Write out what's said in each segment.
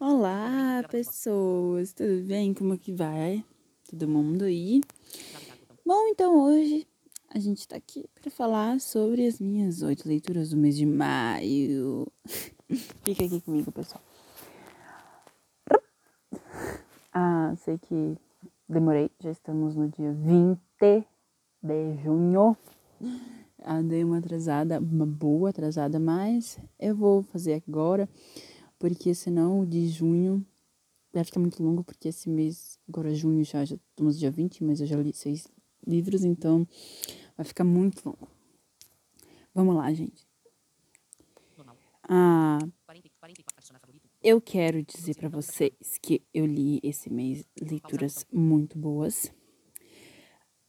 Olá, pessoas, tudo bem? Como que vai? Todo mundo aí? Bom, então hoje a gente tá aqui para falar sobre as minhas oito leituras do mês de maio. Fica aqui comigo, pessoal. Ah, sei que demorei, já estamos no dia 20 de junho. Ah, dei uma atrasada, uma boa atrasada, mas eu vou fazer agora, porque senão o de junho vai ficar muito longo, porque esse mês, agora junho já, já estamos dia 20, mas eu já li seis livros, então vai ficar muito longo. Vamos lá, gente. Ah, eu quero dizer para vocês que eu li esse mês leituras muito boas.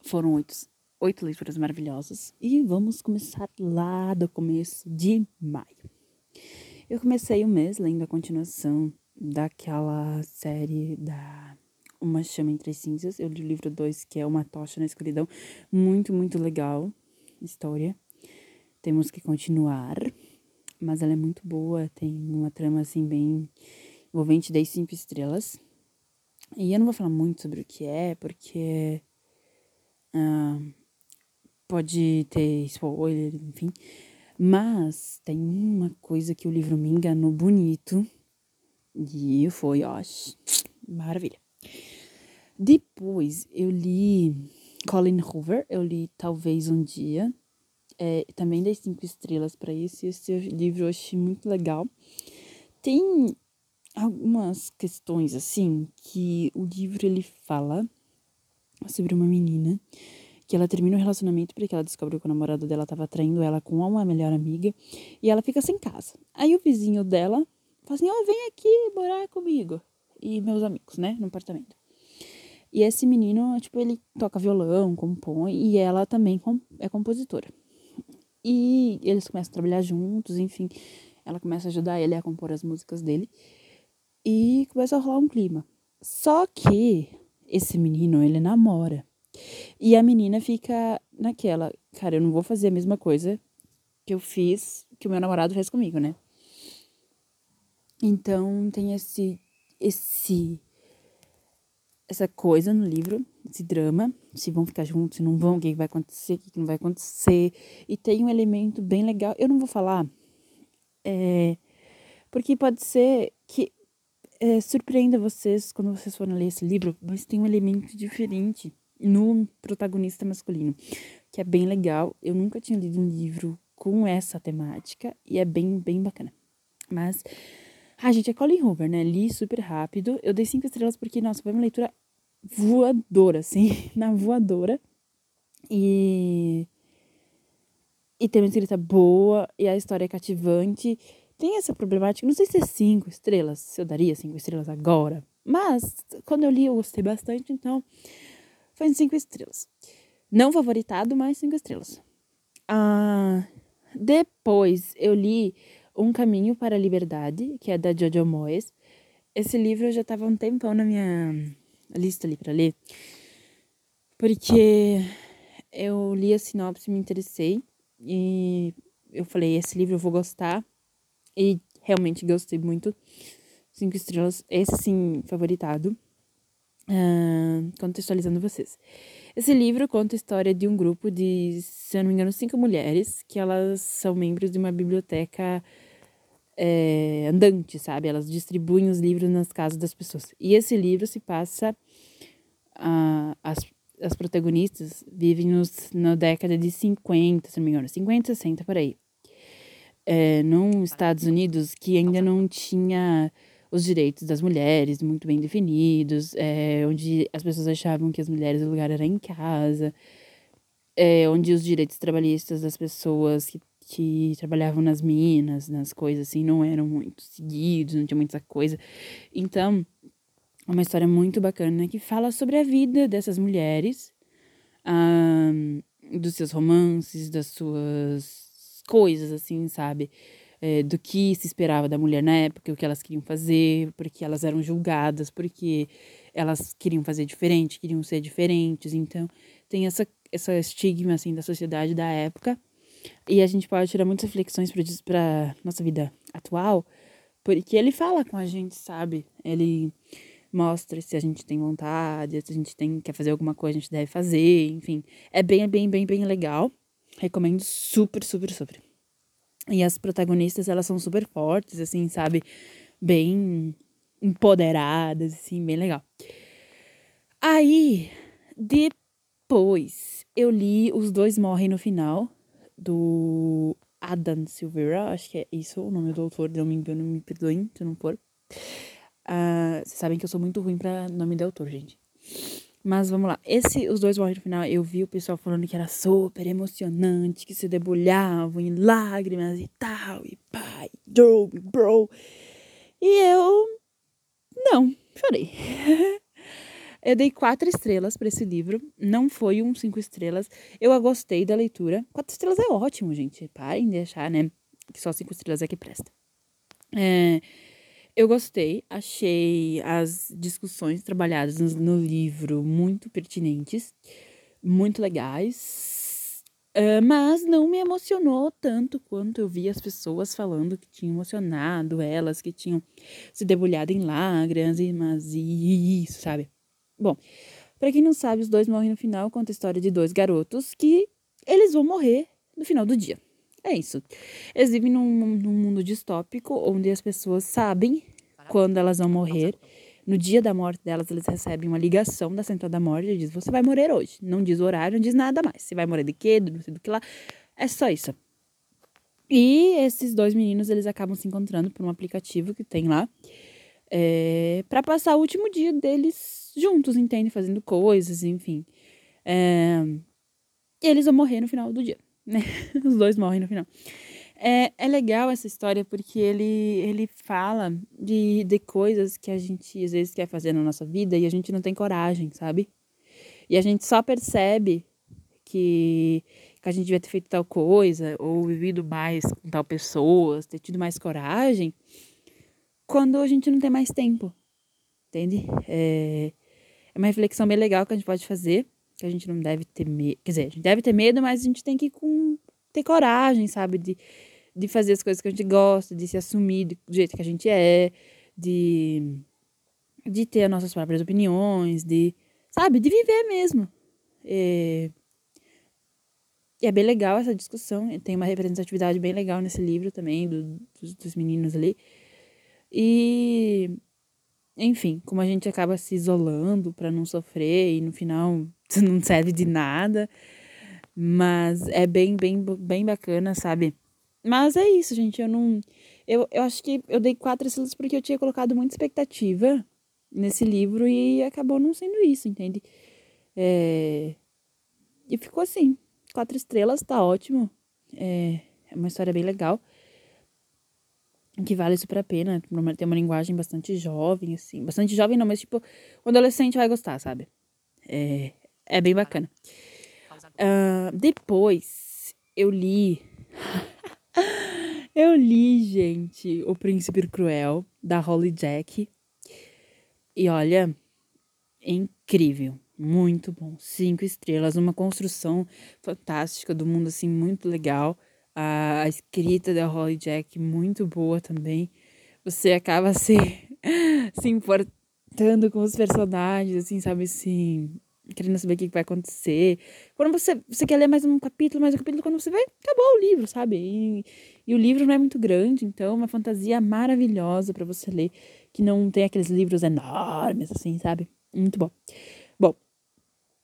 Foram oito, oito leituras maravilhosas. E vamos começar lá do começo de maio. Eu comecei o mês lendo a continuação daquela série da Uma Chama Entre as Cinzas. Eu li o livro 2, que é Uma Tocha na Escuridão. Muito, muito legal história. Temos que continuar. Mas ela é muito boa, tem uma trama assim bem envolvente, das cinco estrelas. E eu não vou falar muito sobre o que é, porque uh, pode ter spoiler, enfim. Mas tem uma coisa que o livro me enganou bonito. E foi, ó, maravilha. Depois eu li Colin Hoover, eu li Talvez um Dia. É, também dei cinco estrelas para esse. Esse livro eu achei muito legal. Tem algumas questões assim que o livro ele fala sobre uma menina que ela termina o relacionamento porque ela descobriu que o namorado dela estava traindo ela com uma melhor amiga e ela fica sem casa. Aí o vizinho dela fala assim: "Ó, oh, vem aqui morar comigo" e meus amigos, né, no apartamento. E esse menino, tipo, ele toca violão, compõe e ela também é compositora. E eles começam a trabalhar juntos, enfim, ela começa a ajudar ele a compor as músicas dele e começa a rolar um clima. Só que esse menino, ele namora. E a menina fica naquela, cara, eu não vou fazer a mesma coisa que eu fiz, que o meu namorado fez comigo, né? Então tem esse esse essa coisa no livro, esse drama, se vão ficar juntos, se não vão, o que vai acontecer, o que não vai acontecer. E tem um elemento bem legal, eu não vou falar, é, porque pode ser que é, surpreenda vocês quando vocês forem ler esse livro, mas tem um elemento diferente no protagonista masculino, que é bem legal. Eu nunca tinha lido um livro com essa temática e é bem, bem bacana. Mas, a ah, gente, é Colin Hoover, né? Li super rápido. Eu dei cinco estrelas porque, nossa, foi uma leitura voadora, assim, na voadora. E. E tem uma escrita boa, e a história é cativante. Tem essa problemática, não sei se é cinco estrelas, se eu daria cinco estrelas agora. Mas, quando eu li, eu gostei bastante, então foi em cinco estrelas. Não favoritado, mas cinco estrelas. Ah, depois eu li Um Caminho para a Liberdade, que é da Jojo Moyes. Esse livro eu já estava um tempão na minha lista ali para ler, porque eu li a sinopse, me interessei e eu falei, esse livro eu vou gostar e realmente gostei muito. Cinco estrelas, esse sim, favoritado. Uh, contextualizando vocês. Esse livro conta a história de um grupo de, se eu não me engano, cinco mulheres, que elas são membros de uma biblioteca é, andante, sabe? Elas distribuem os livros nas casas das pessoas. E esse livro se passa. Uh, as, as protagonistas vivem nos, na década de 50, se não me engano, 50, 60 por aí. É, nos Estados Unidos que ainda não tinha os direitos das mulheres muito bem definidos, é, onde as pessoas achavam que as mulheres o lugar era em casa, é, onde os direitos trabalhistas das pessoas que que trabalhavam nas minas, nas coisas assim, não eram muito seguidos, não tinha muita coisa. Então, é uma história muito bacana que fala sobre a vida dessas mulheres, dos seus romances, das suas coisas, assim, sabe? É, do que se esperava da mulher na época, o que elas queriam fazer, porque elas eram julgadas, porque elas queriam fazer diferente, queriam ser diferentes. Então, tem essa, essa estigma, assim, da sociedade da época e a gente pode tirar muitas reflexões para nossa vida atual, Porque ele fala com a gente, sabe? Ele mostra se a gente tem vontade, se a gente tem, quer fazer alguma coisa, a gente deve fazer, enfim. É bem, bem, bem, bem legal. Recomendo super, super, super. E as protagonistas, elas são super fortes, assim, sabe? Bem empoderadas, assim, bem legal. Aí, depois, eu li Os Dois Morrem no Final, do Adam Silveira, acho que é isso o nome do autor, não me engano, me perdoem se não for. Uh, vocês sabem que eu sou muito ruim pra nome de autor, gente. Mas vamos lá. Esse, os dois morrem no final, eu vi o pessoal falando que era super emocionante, que se debulhavam em lágrimas e tal, e pai, bro, bro. E eu. Não, chorei. eu dei quatro estrelas para esse livro. Não foi um cinco estrelas. Eu gostei da leitura. Quatro estrelas é ótimo, gente. Parem de achar, né? Que só cinco estrelas é que presta. É. Eu gostei, achei as discussões trabalhadas no, no livro muito pertinentes, muito legais, uh, mas não me emocionou tanto quanto eu vi as pessoas falando que tinham emocionado elas, que tinham se debulhado em lágrimas, e, mas isso, sabe? Bom, para quem não sabe, os dois morrem no final, conta a história de dois garotos que eles vão morrer no final do dia. É isso. Eles vivem num, num mundo distópico onde as pessoas sabem quando elas vão morrer. No dia da morte delas, eles recebem uma ligação da Central da Morte e diz: Você vai morrer hoje. Não diz horário, não diz nada mais. Você vai morrer de quê? Não sei do que lá. É só isso. E esses dois meninos, eles acabam se encontrando por um aplicativo que tem lá. É, para passar o último dia deles juntos, entende? Fazendo coisas, enfim. É, e eles vão morrer no final do dia? Os dois morrem no final. É, é legal essa história porque ele, ele fala de, de coisas que a gente às vezes quer fazer na nossa vida e a gente não tem coragem, sabe? E a gente só percebe que, que a gente devia ter feito tal coisa ou vivido mais com tal pessoa, ter tido mais coragem quando a gente não tem mais tempo, entende? É, é uma reflexão bem legal que a gente pode fazer que a gente não deve ter medo. Quer dizer, a gente deve ter medo, mas a gente tem que com, ter coragem, sabe? De, de fazer as coisas que a gente gosta, de se assumir do jeito que a gente é, de, de ter as nossas próprias opiniões, de, sabe? De viver mesmo. É, e é bem legal essa discussão. Tem uma representatividade bem legal nesse livro também, do, dos, dos meninos ali. E enfim, como a gente acaba se isolando para não sofrer e no final não serve de nada. Mas é bem, bem, bem bacana, sabe? Mas é isso, gente. Eu não. Eu, eu acho que eu dei quatro estrelas porque eu tinha colocado muita expectativa nesse livro e acabou não sendo isso, entende? É... E ficou assim. Quatro estrelas, tá ótimo. É, é uma história bem legal que vale super a pena. Tem uma linguagem bastante jovem, assim. Bastante jovem não, mas tipo, o adolescente vai gostar, sabe? É, é bem bacana. Uh, depois, eu li... eu li, gente, O Príncipe Cruel, da Holly Jack. E olha, é incrível. Muito bom. Cinco estrelas, uma construção fantástica do mundo, assim, muito legal. A, a escrita da Holly Jack muito boa também. Você acaba se, se importando com os personagens, assim, sabe, assim, querendo saber o que vai acontecer. Quando você, você quer ler mais um capítulo, mais um capítulo, quando você vê, acabou o livro, sabe? E, e o livro não é muito grande, então é uma fantasia maravilhosa para você ler, que não tem aqueles livros enormes, assim, sabe? Muito bom. Bom,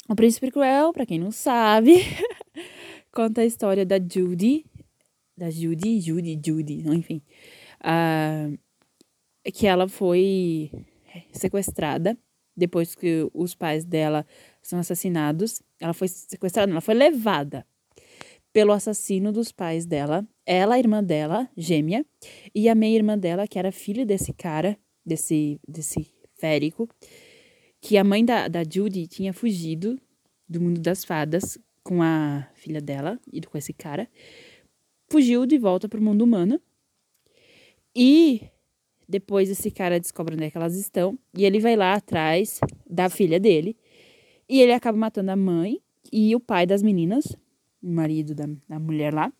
O Príncipe Cruel, para quem não sabe, conta a história da Judy, da Judy, Judy, Judy, enfim, uh, que ela foi sequestrada depois que os pais dela são assassinados. Ela foi sequestrada, ela foi levada pelo assassino dos pais dela, ela, a irmã dela, gêmea, e a meia-irmã dela, que era filha desse cara, desse, desse férico, que a mãe da, da Judy tinha fugido do mundo das fadas com a filha dela e com esse cara fugiu de volta para o mundo humano. E depois esse cara descobre onde é que elas estão. E ele vai lá atrás da filha dele. E ele acaba matando a mãe e o pai das meninas, o marido da, da mulher lá.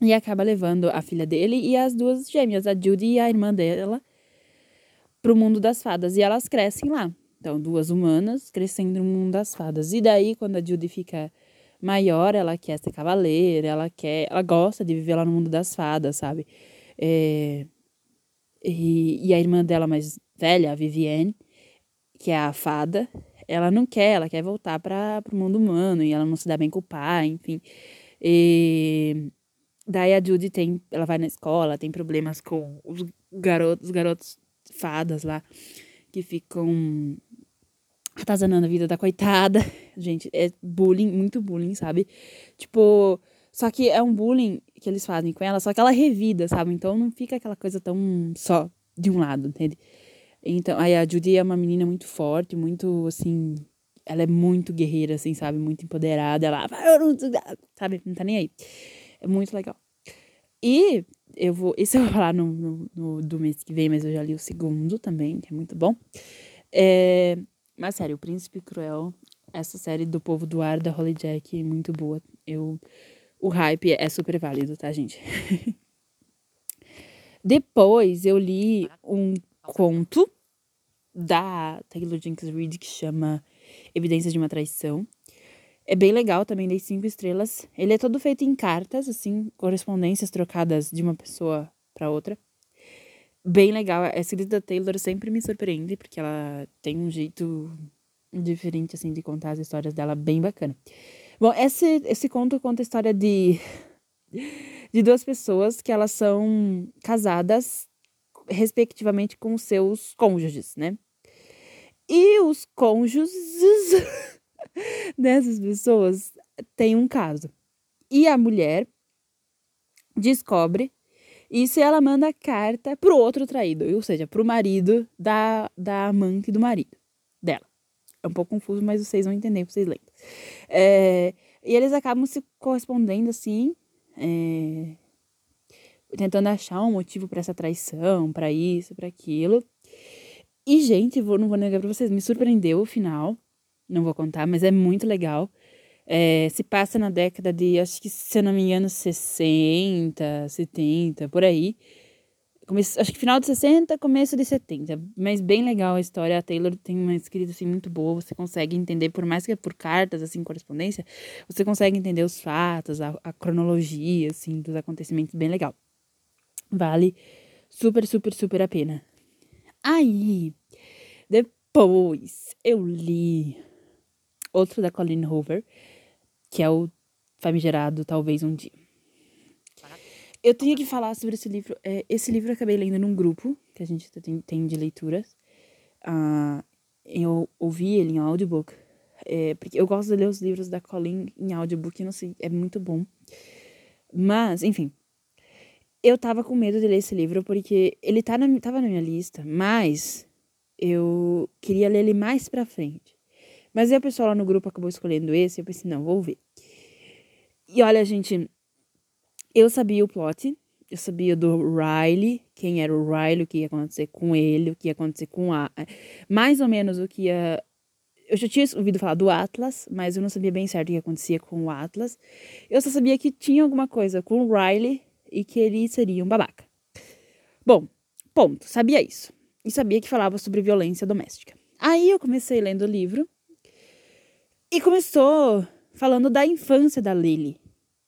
E acaba levando a filha dele e as duas gêmeas, a Judy e a irmã dela, pro mundo das fadas. E elas crescem lá. Então, duas humanas crescendo no mundo das fadas. E daí, quando a Judy fica maior, ela quer ser cavaleira, ela quer. Ela gosta de viver lá no mundo das fadas, sabe? É, e, e a irmã dela mais velha, a Vivienne, que é a fada, ela não quer, ela quer voltar para o mundo humano e ela não se dá bem com o pai, enfim. E daí a Judy tem, ela vai na escola, tem problemas com os garotos, os garotos fadas lá que ficam atazanando a vida da coitada. Gente, é bullying, muito bullying, sabe? Tipo, só que é um bullying que eles fazem com ela, só que ela revida, sabe? Então não fica aquela coisa tão só de um lado, entende? Então, aí a Judy é uma menina muito forte, muito, assim, ela é muito guerreira, assim, sabe? Muito empoderada. Ela, sabe? Não tá nem aí. É muito legal. E eu vou. Esse eu vou falar no, no, no, do mês que vem, mas eu já li o segundo também, que é muito bom. É, mas sério, O Príncipe Cruel, essa série do Povo do Ar da Holly Jack, muito boa. Eu, o hype é super válido, tá, gente? Depois eu li um conto da Taylor Jenkins Reid que chama Evidências de uma Traição. É bem legal também, dei cinco estrelas. Ele é todo feito em cartas, assim, correspondências trocadas de uma pessoa para outra. Bem legal. A escrita da Taylor sempre me surpreende, porque ela tem um jeito diferente, assim, de contar as histórias dela, bem bacana. Bom, esse, esse conto conta a história de, de duas pessoas que elas são casadas, respectivamente, com seus cônjuges, né? E os cônjuges dessas pessoas têm um caso. E a mulher descobre isso e ela manda carta pro outro traído, ou seja, pro marido da, da amante do marido dela. É um pouco confuso, mas vocês vão entender, vocês lendo. É, e eles acabam se correspondendo assim, é, tentando achar um motivo para essa traição, para isso, para aquilo. E, gente, vou, não vou negar pra vocês, me surpreendeu o final. Não vou contar, mas é muito legal. É, se passa na década de, acho que, se eu não me engano, 60, 70, por aí. Comece, acho que final de 60, começo de 70. Mas bem legal a história. A Taylor tem uma escrita, assim, muito boa. Você consegue entender, por mais que é por cartas, assim, correspondência, você consegue entender os fatos, a, a cronologia, assim, dos acontecimentos. Bem legal. Vale super, super, super a pena. Aí, depois eu li outro da Colleen Hoover, que é o Famigerado Talvez Um Dia. Eu tenho que falar sobre esse livro. É, esse livro eu acabei lendo num grupo que a gente tem, de leituras. Uh, eu ouvi ele em audiobook. É, porque eu gosto de ler os livros da Colleen em audiobook, não sei, é muito bom. Mas, enfim, eu tava com medo de ler esse livro porque ele tá na, tava na minha lista, mas eu queria ler ele mais pra frente. Mas aí o pessoal lá no grupo acabou escolhendo esse, eu pensei, não, vou ver. E olha, gente, eu sabia o plot, eu sabia do Riley, quem era o Riley, o que ia acontecer com ele, o que ia acontecer com a. Mais ou menos o que ia. Eu já tinha ouvido falar do Atlas, mas eu não sabia bem certo o que acontecia com o Atlas. Eu só sabia que tinha alguma coisa com o Riley e que ele seria um babaca. Bom, ponto, sabia isso. E sabia que falava sobre violência doméstica. Aí eu comecei lendo o livro e começou falando da infância da Lily,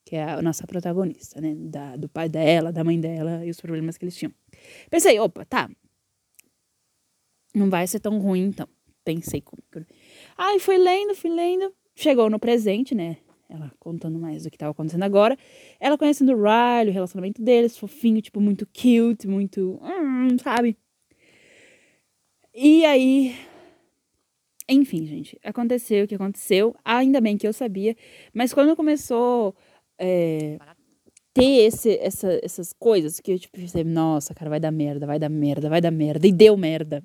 que é a nossa protagonista, né? Da, do pai dela, da mãe dela e os problemas que eles tinham. Pensei, opa, tá. Não vai ser tão ruim, então. Pensei comigo. Aí fui lendo, fui lendo. Chegou no presente, né? ela contando mais do que estava acontecendo agora. Ela conhecendo o Riley, o relacionamento deles, fofinho, tipo, muito cute, muito. Hum, sabe? E aí. Enfim, gente, aconteceu o que aconteceu. Ainda bem que eu sabia. Mas quando começou é, ter esse, essa, essas coisas que eu, tipo, pensei, nossa, cara, vai dar merda, vai dar merda, vai dar merda. E deu merda.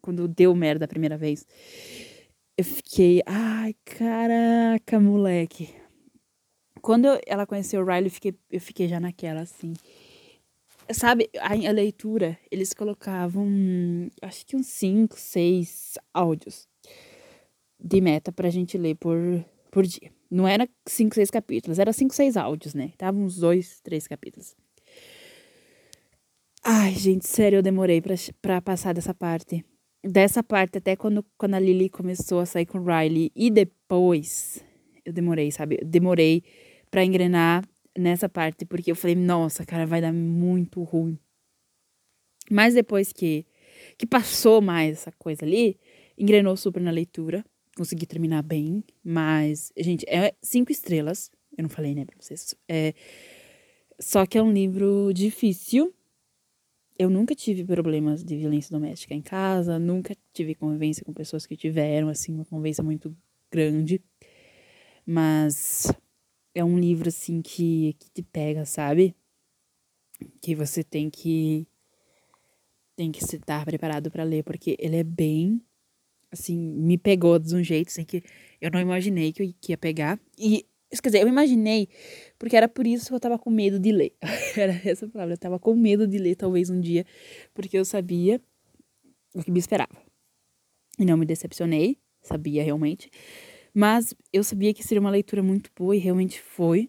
Quando deu merda a primeira vez eu fiquei, ai, caraca, moleque. Quando eu, ela conheceu o Riley, eu fiquei, eu fiquei já naquela, assim. Sabe, a, a leitura, eles colocavam, acho que uns 5, 6 áudios de meta pra gente ler por, por dia. Não era cinco, seis capítulos, era cinco, seis áudios, né? Tava uns dois, três capítulos. Ai, gente, sério, eu demorei pra, pra passar dessa parte. Dessa parte, até quando, quando a Lily começou a sair com o Riley. E depois, eu demorei, sabe? Eu demorei pra engrenar nessa parte, porque eu falei, nossa, cara, vai dar muito ruim. Mas depois que, que passou mais essa coisa ali, engrenou super na leitura consegui terminar bem, mas, gente, é cinco estrelas. Eu não falei, né, pra vocês. É, só que é um livro difícil. Eu nunca tive problemas de violência doméstica em casa, nunca tive convivência com pessoas que tiveram, assim, uma convivência muito grande. Mas é um livro, assim, que, que te pega, sabe? Que você tem que. Tem que estar preparado para ler, porque ele é bem assim, me pegou de um jeito, assim, que eu não imaginei que eu ia pegar. E, quer dizer, eu imaginei, porque era por isso que eu tava com medo de ler. era essa palavra, eu tava com medo de ler, talvez um dia, porque eu sabia o que me esperava. E não me decepcionei, sabia realmente. Mas eu sabia que seria uma leitura muito boa e realmente foi.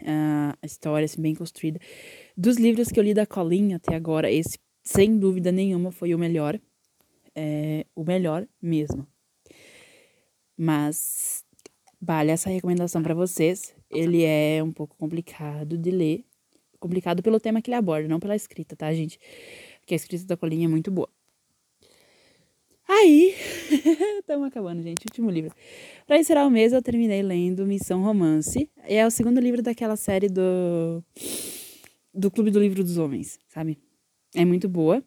Uh, a história, assim, bem construída. Dos livros que eu li da Colinha até agora, esse, sem dúvida nenhuma, foi o melhor é o melhor mesmo. Mas vale essa recomendação para vocês. Ele é um pouco complicado de ler. Complicado pelo tema que ele aborda, não pela escrita, tá, gente? Porque a escrita da Colinha é muito boa. Aí, estamos acabando, gente. Último livro. Para encerrar o mês, eu terminei lendo Missão Romance. É o segundo livro daquela série do do Clube do Livro dos Homens, sabe? É muito boa.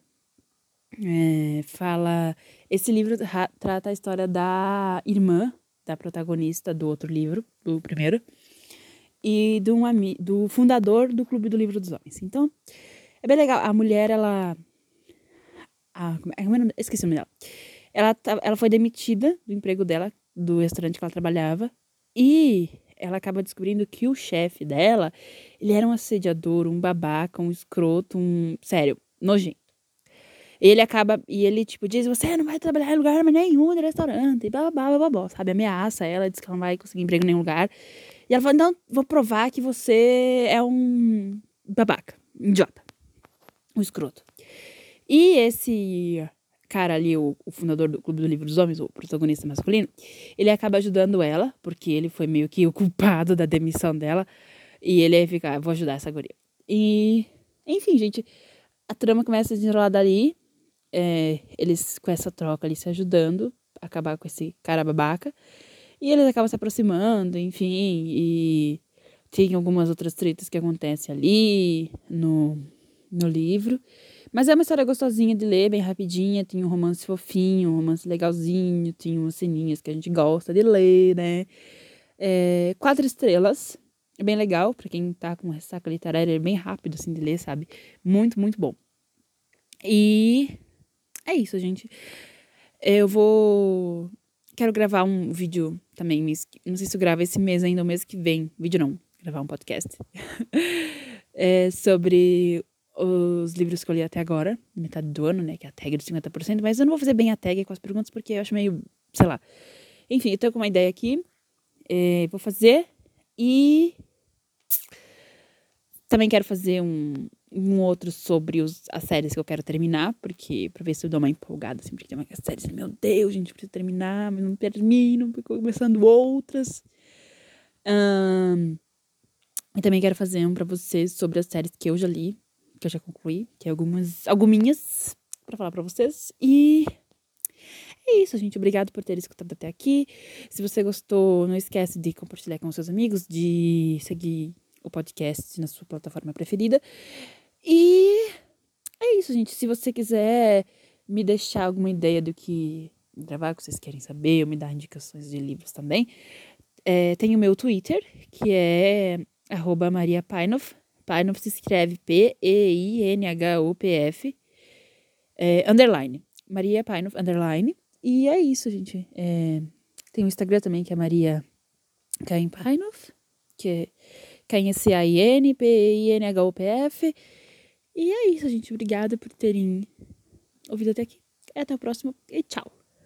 É, fala. Esse livro trata a história da irmã da protagonista do outro livro, do primeiro, e do, um, do fundador do Clube do Livro dos Homens. Então, é bem legal. A mulher, ela. A, é, é esqueci o nome dela. Ela, ela foi demitida do emprego dela, do restaurante que ela trabalhava, e ela acaba descobrindo que o chefe dela, ele era um assediador, um babaca, um escroto, um. Sério, nojento. Ele acaba, e ele, tipo, diz: Você não vai trabalhar em lugar nenhum de restaurante, e blá, blá, blá, blá, sabe? Ameaça ela, diz que ela não vai conseguir emprego em nenhum lugar. E ela fala: Não, vou provar que você é um babaca, idiota, um escroto. E esse cara ali, o, o, fundador do Clube do Livro dos Homens, o protagonista masculino, ele acaba ajudando ela, porque ele foi meio que o culpado da demissão dela. E ele fica, ah, vou ajudar essa guria. E, enfim, gente, a trama começa a desenrolar dali é, eles com essa troca ali se ajudando, acabar com esse cara babaca. E eles acabam se aproximando, enfim, e tem algumas outras tretas que acontecem ali no, no livro. Mas é uma história gostosinha de ler, bem rapidinha, tem um romance fofinho, um romance legalzinho, tem umas ceninhas que a gente gosta de ler, né? É, quatro estrelas, é bem legal, para quem tá com ressaca literária, é bem rápido assim de ler, sabe? Muito, muito bom. E é isso, gente. Eu vou. Quero gravar um vídeo também. Não sei se eu gravo esse mês ainda, o mês que vem. Vídeo não, gravar um podcast. é sobre os livros que eu li até agora, metade do ano, né? Que é a tag de 50%. Mas eu não vou fazer bem a tag com as perguntas, porque eu acho meio. sei lá. Enfim, eu tô com uma ideia aqui. É, vou fazer. E. Também quero fazer um, um outro sobre os, as séries que eu quero terminar, porque pra ver se eu dou uma empolgada, assim, porque tem uma série assim, meu Deus, gente, preciso terminar, mas não termino, fico começando outras. Um, e também quero fazer um pra vocês sobre as séries que eu já li, que eu já concluí, que é algumas, alguminhas, pra falar pra vocês. E é isso, gente. Obrigado por ter escutado até aqui. Se você gostou, não esquece de compartilhar com seus amigos, de seguir o podcast na sua plataforma preferida. E é isso, gente. Se você quiser me deixar alguma ideia do que gravar, que vocês querem saber, ou me dar indicações de livros também, é, tem o meu Twitter, que é arroba Maria Painoff. Se escreve P-E-I-N-H-O-P-F é, underline. Maria Painoff, underline. E é isso, gente. É, tem o Instagram também, que é Maria Caim Painoff, que é K-N-C-A-I-N-P-I-N-H-O-P-F. E é isso, gente. Obrigada por terem ouvido até aqui. Até o próximo e tchau.